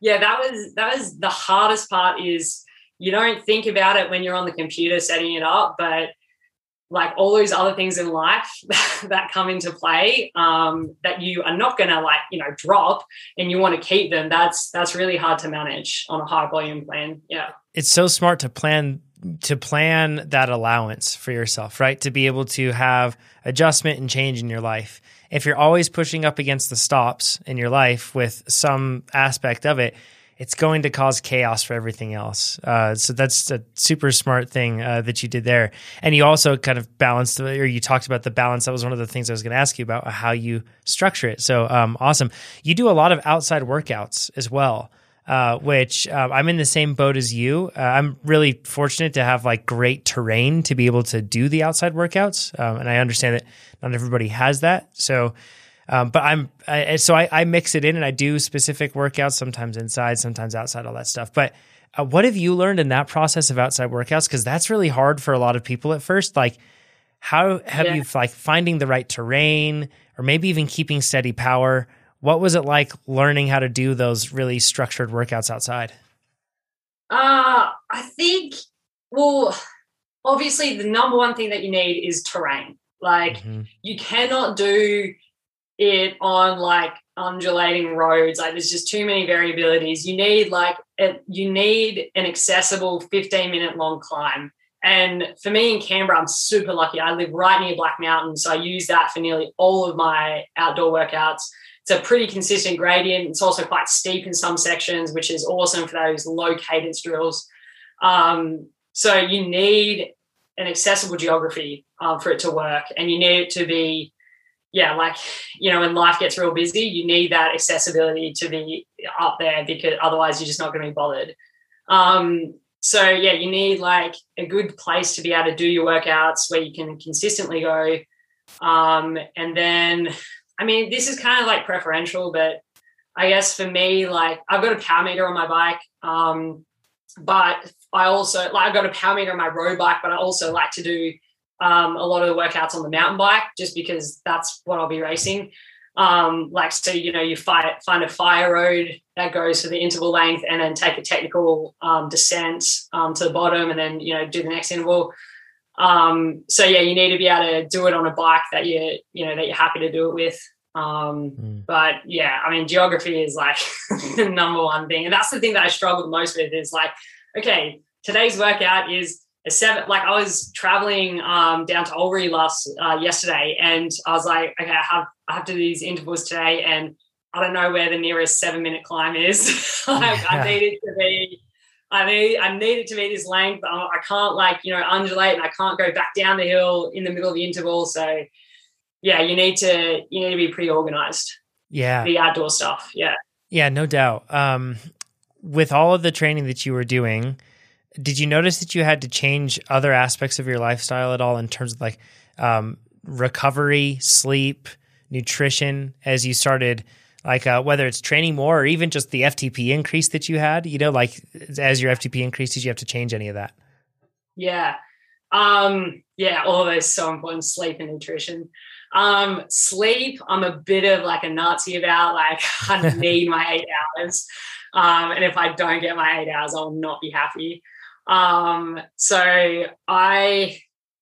B: yeah, that was that was the hardest part. Is you don't think about it when you're on the computer setting it up, but like all those other things in life that come into play um, that you are not going to like you know drop and you want to keep them that's that's really hard to manage on a high volume plan. Yeah.
A: It's so smart to plan to plan that allowance for yourself right? To be able to have adjustment and change in your life. If you're always pushing up against the stops in your life with some aspect of it it's going to cause chaos for everything else. Uh, so that's a super smart thing uh, that you did there. And you also kind of balanced, or you talked about the balance. That was one of the things I was going to ask you about how you structure it. So um, awesome. You do a lot of outside workouts as well. Uh, which uh, I'm in the same boat as you. Uh, I'm really fortunate to have like great terrain to be able to do the outside workouts, um, and I understand that not everybody has that. So um, but I'm I, so I, I, mix it in and I do specific workouts, sometimes inside, sometimes outside, all that stuff. But uh, what have you learned in that process of outside workouts? Because that's really hard for a lot of people at first. Like, how have yeah. you like finding the right terrain, or maybe even keeping steady power? What was it like learning how to do those really structured workouts outside?
B: Uh, I think well, obviously the number one thing that you need is terrain. Like mm-hmm. you cannot do it on like undulating roads. Like there's just too many variabilities. You need like a, you need an accessible 15 minute long climb. And for me in Canberra, I'm super lucky. I live right near Black Mountain, so I use that for nearly all of my outdoor workouts. It's a pretty consistent gradient. It's also quite steep in some sections, which is awesome for those low cadence drills. Um, so you need an accessible geography um, for it to work, and you need it to be yeah, like, you know, when life gets real busy, you need that accessibility to be up there because otherwise you're just not going to be bothered. Um, so, yeah, you need like a good place to be able to do your workouts where you can consistently go. Um, and then, I mean, this is kind of like preferential, but I guess for me, like, I've got a power meter on my bike. Um, but I also like I've got a power meter on my road bike, but I also like to do um, a lot of the workouts on the mountain bike just because that's what I'll be racing. Um, like so, you know, you find find a fire road that goes for the interval length, and then take a technical um, descent um, to the bottom, and then you know do the next interval. Um, so yeah, you need to be able to do it on a bike that you you know that you're happy to do it with. Um, mm. But yeah, I mean, geography is like the number one thing, and that's the thing that I struggle the most with. Is like, okay, today's workout is seven like I was traveling um, down to Albury last uh, yesterday, and I was like, okay, I have I have to do these intervals today, and I don't know where the nearest seven minute climb is. like I need it to be. I need I need it to be this length. I can't like you know undulate, and I can't go back down the hill in the middle of the interval. So yeah, you need to you need to be pretty organized.
A: Yeah,
B: the outdoor stuff. Yeah,
A: yeah, no doubt. Um, with all of the training that you were doing, did you notice that you had to change other aspects of your lifestyle at all in terms of like um, recovery, sleep, nutrition as you started? Like uh, whether it's training more or even just the FTP increase that you had, you know, like as your FTP increased, did you have to change any of that?
B: Yeah, um, yeah, all those so important: sleep and nutrition. Um, sleep, I'm a bit of like a Nazi about. Like, I need my eight hours, um, and if I don't get my eight hours, I'll not be happy. Um, so I,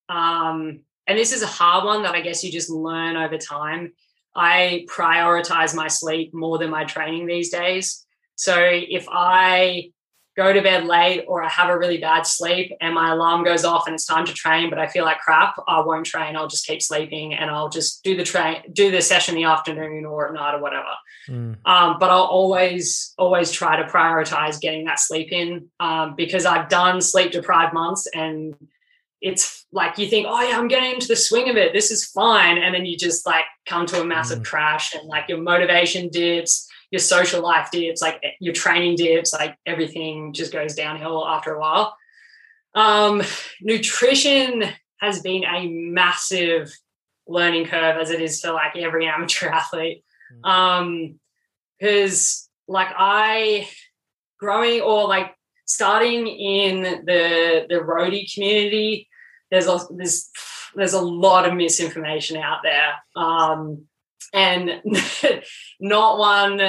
B: um, and this is a hard one that I guess you just learn over time. I prioritize my sleep more than my training these days. So if I go to bed late or I have a really bad sleep and my alarm goes off and it's time to train, but I feel like crap, I won't train. I'll just keep sleeping and I'll just do the train, do the session in the afternoon or at night or whatever. Mm. Um, but I'll always, always try to prioritize getting that sleep in um, because I've done sleep deprived months and it's like you think, oh yeah, I'm getting into the swing of it. This is fine. And then you just like come to a massive mm. crash and like your motivation dips, your social life dips, like your training dips, like everything just goes downhill after a while. Um, nutrition has been a massive learning curve as it is for like every amateur athlete. Mm. Um, because like I growing or like starting in the the roadie community, there's a there's there's a lot of misinformation out there. Um, and not one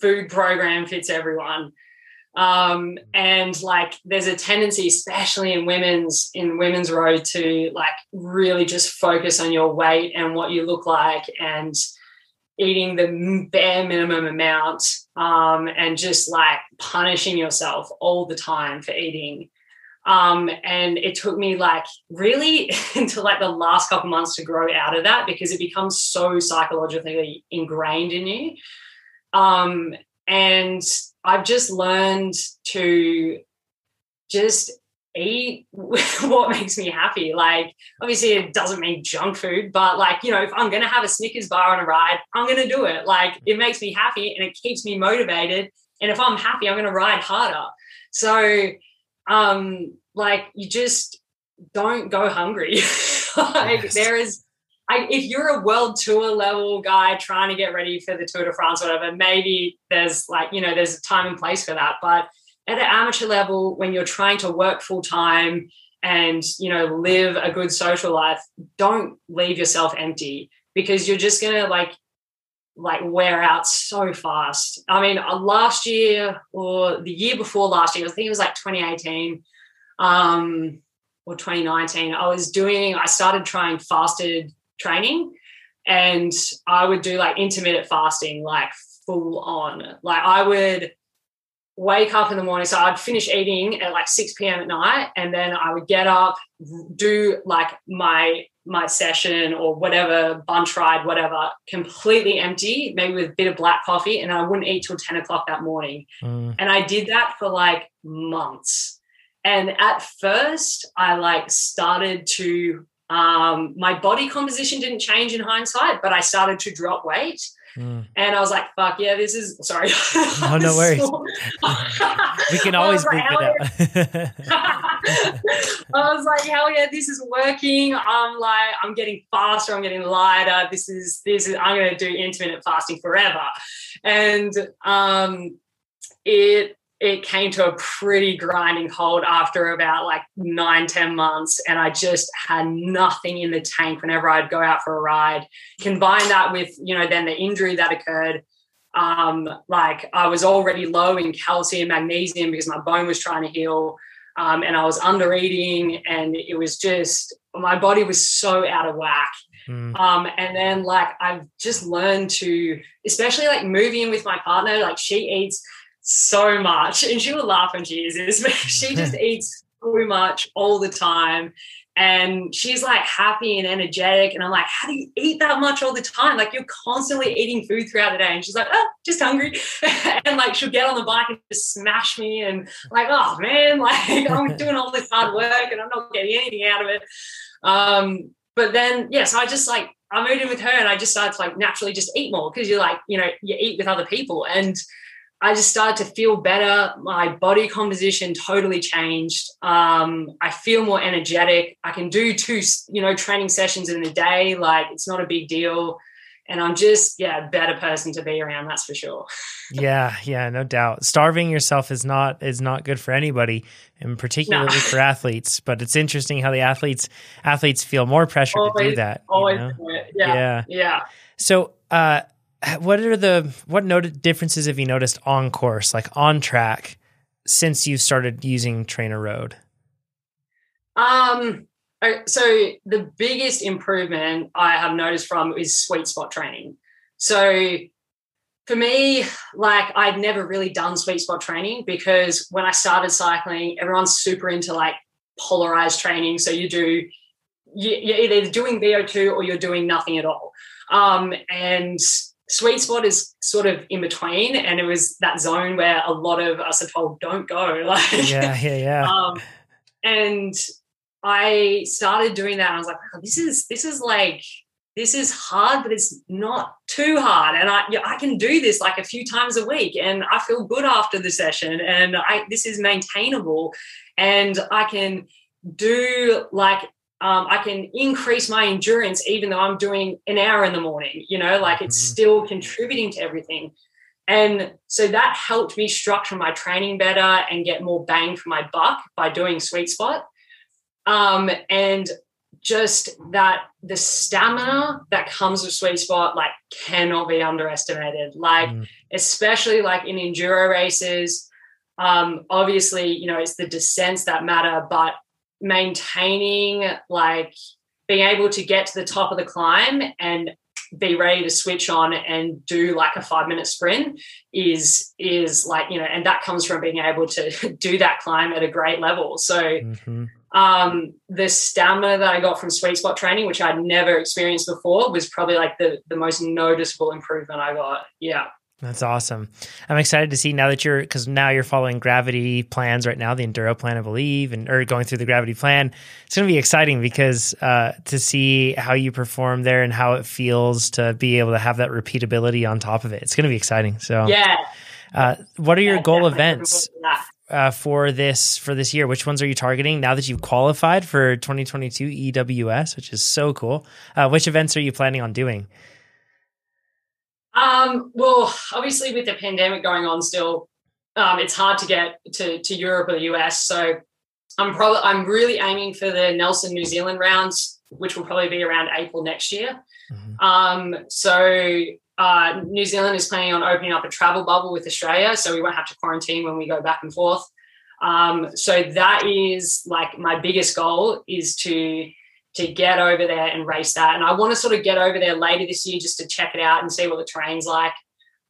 B: food program fits everyone. Um, and like there's a tendency, especially in women's in women's road, to like really just focus on your weight and what you look like and eating the bare minimum amount um, and just like punishing yourself all the time for eating. Um, and it took me like really until like the last couple months to grow out of that because it becomes so psychologically ingrained in you. Um, and I've just learned to just eat what makes me happy. Like, obviously, it doesn't mean junk food, but like, you know, if I'm going to have a Snickers bar on a ride, I'm going to do it. Like, it makes me happy and it keeps me motivated. And if I'm happy, I'm going to ride harder. So, um, like, you just don't go hungry. like, yes. there is. I, if you're a world tour level guy trying to get ready for the Tour de France, or whatever, maybe there's like, you know, there's a time and place for that. But at an amateur level, when you're trying to work full time and you know live a good social life, don't leave yourself empty because you're just gonna like like wear out so fast. I mean, uh, last year or the year before last year, I think it was like 2018 um, or 2019. I was doing, I started trying fasted training, and I would do like intermittent fasting, like full on. Like I would wake up in the morning. So I'd finish eating at like 6 p.m. at night, and then I would get up, do like my my session or whatever, bunch ride, whatever, completely empty, maybe with a bit of black coffee, and I wouldn't eat till 10 o'clock that morning. Mm. And I did that for like months. And at first, I like started to um, my body composition didn't change in hindsight, but I started to drop weight. Mm. And I was like, fuck yeah, this is sorry.
A: Oh, no worries. we can always like,
B: it out. I was like, hell yeah, this is working. I'm like, I'm getting faster, I'm getting lighter. This is this is I'm gonna do intermittent fasting forever. And um it it came to a pretty grinding halt after about like nine, ten months. And I just had nothing in the tank whenever I'd go out for a ride. Combine that with, you know, then the injury that occurred. Um, like I was already low in calcium, magnesium because my bone was trying to heal. Um, and I was under eating and it was just my body was so out of whack. Mm. Um, and then like I've just learned to, especially like moving with my partner, like she eats so much. And she will laugh when she uses this, but she just eats so much all the time. And she's like happy and energetic. And I'm like, how do you eat that much all the time? Like you're constantly eating food throughout the day. And she's like, oh, just hungry. and like she'll get on the bike and just smash me. And like, oh man, like I'm doing all this hard work and I'm not getting anything out of it. Um, but then, yeah, so I just like I moved in with her and I just started to like naturally just eat more because you're like, you know, you eat with other people. And I just started to feel better. My body composition totally changed. Um, I feel more energetic. I can do two, you know, training sessions in a day. Like it's not a big deal. And I'm just, yeah, a better person to be around. That's for sure.
A: yeah, yeah, no doubt. Starving yourself is not is not good for anybody, and particularly no. for athletes. But it's interesting how the athletes athletes feel more pressure always, to do that.
B: Always, you know? yeah, yeah, yeah.
A: So, uh, what are the what noted differences have you noticed on course, like on track, since you started using TrainerRoad?
B: Um. So the biggest improvement I have noticed from is sweet spot training. So for me, like I'd never really done sweet spot training because when I started cycling, everyone's super into like polarized training. So you do you're either doing VO2 or you're doing nothing at all. Um, and sweet spot is sort of in between and it was that zone where a lot of us are told don't go like
A: yeah yeah yeah
B: um, and I started doing that. I was like, oh, this is this is like this is hard, but it's not too hard. And I yeah, I can do this like a few times a week, and I feel good after the session. And I this is maintainable, and I can do like um, I can increase my endurance even though I'm doing an hour in the morning. You know, like it's mm-hmm. still contributing to everything. And so that helped me structure my training better and get more bang for my buck by doing sweet spot. Um, and just that the stamina that comes with sweet spot like cannot be underestimated. Like, mm. especially like in enduro races, um, obviously, you know, it's the descents that matter, but maintaining like being able to get to the top of the climb and be ready to switch on and do like a five minute sprint is is like you know and that comes from being able to do that climb at a great level. So mm-hmm. um the stamina that i got from sweet spot training which i'd never experienced before was probably like the the most noticeable improvement i got. Yeah
A: that's awesome. I'm excited to see now that you're because now you're following gravity plans right now, the enduro plan, I believe, and or going through the gravity plan. It's going to be exciting because uh, to see how you perform there and how it feels to be able to have that repeatability on top of it. It's going to be exciting. So
B: yeah.
A: Uh, what are your yeah, goal events uh, for this for this year? Which ones are you targeting now that you've qualified for 2022 EWS, which is so cool? Uh, which events are you planning on doing?
B: Um, well, obviously, with the pandemic going on still, um, it's hard to get to, to Europe or the US. So I'm probably I'm really aiming for the Nelson New Zealand rounds, which will probably be around April next year. Mm-hmm. Um, so uh, New Zealand is planning on opening up a travel bubble with Australia, so we won't have to quarantine when we go back and forth. Um, so that is like my biggest goal is to to get over there and race that. And I want to sort of get over there later this year just to check it out and see what the terrain's like.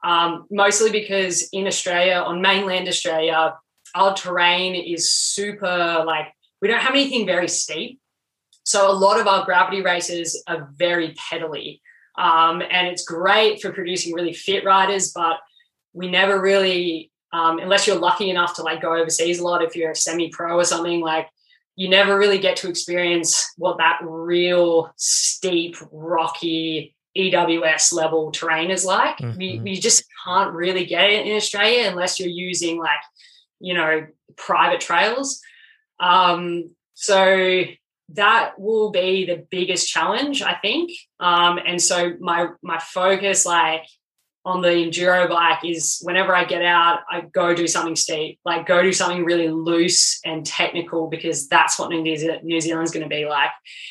B: Um, mostly because in Australia, on mainland Australia, our terrain is super like we don't have anything very steep. So a lot of our gravity races are very pedally. Um, and it's great for producing really fit riders, but we never really, um, unless you're lucky enough to like go overseas a lot, if you're a semi pro or something, like you never really get to experience what that real steep, rocky EWS level terrain is like. Mm-hmm. You, you just can't really get it in Australia unless you're using like, you know, private trails. Um, so that will be the biggest challenge, I think. Um, and so my my focus, like on the enduro bike is whenever I get out, I go do something steep, like go do something really loose and technical because that's what New, Zealand's going to be like.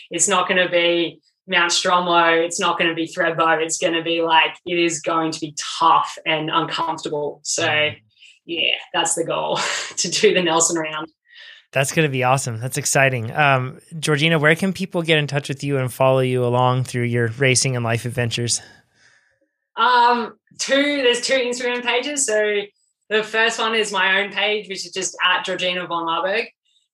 B: It's not going to be Mount Stromlo. It's not going to be Thredbo. It's going to be like, it is going to be tough and uncomfortable. So, yeah, that's the goal to do the Nelson round.
A: That's going to be awesome. That's exciting. Um, Georgina, where can people get in touch with you and follow you along through your racing and life adventures?
B: Um, two, there's two Instagram pages. So the first one is my own page, which is just at Georgina von Marburg.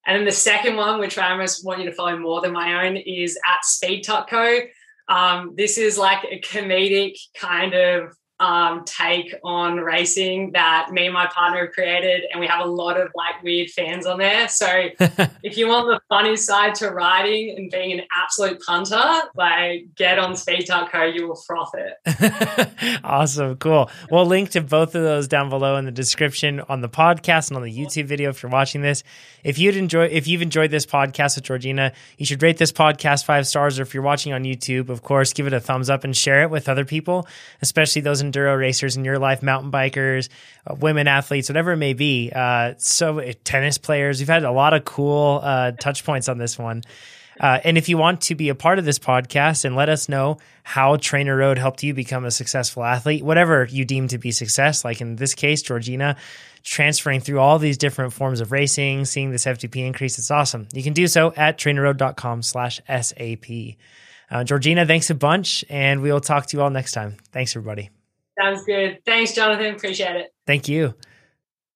B: And then the second one, which I almost want you to follow more than my own, is at Speed Co. Um, this is like a comedic kind of um, take on racing that me and my partner have created, and we have a lot of like weird fans on there. So if you want the funny side to riding and being an absolute punter, like get on speed.co, you will froth
A: it. awesome, cool. We'll link to both of those down below in the description on the podcast and on the YouTube video if you're watching this. If you'd enjoy, if you've enjoyed this podcast with Georgina, you should rate this podcast five stars. Or if you're watching on YouTube, of course, give it a thumbs up and share it with other people, especially those enduro racers in your life, mountain bikers, uh, women athletes, whatever it may be. Uh, so uh, tennis players, we've had a lot of cool uh, touch points on this one. Uh, and if you want to be a part of this podcast and let us know how TrainerRoad helped you become a successful athlete, whatever you deem to be success, like in this case, Georgina, transferring through all these different forms of racing, seeing this FTP increase, it's awesome. You can do so at trainerroad.com slash SAP. Uh, Georgina, thanks a bunch, and we will talk to you all next time. Thanks, everybody.
B: Sounds good. Thanks, Jonathan. Appreciate it.
A: Thank you.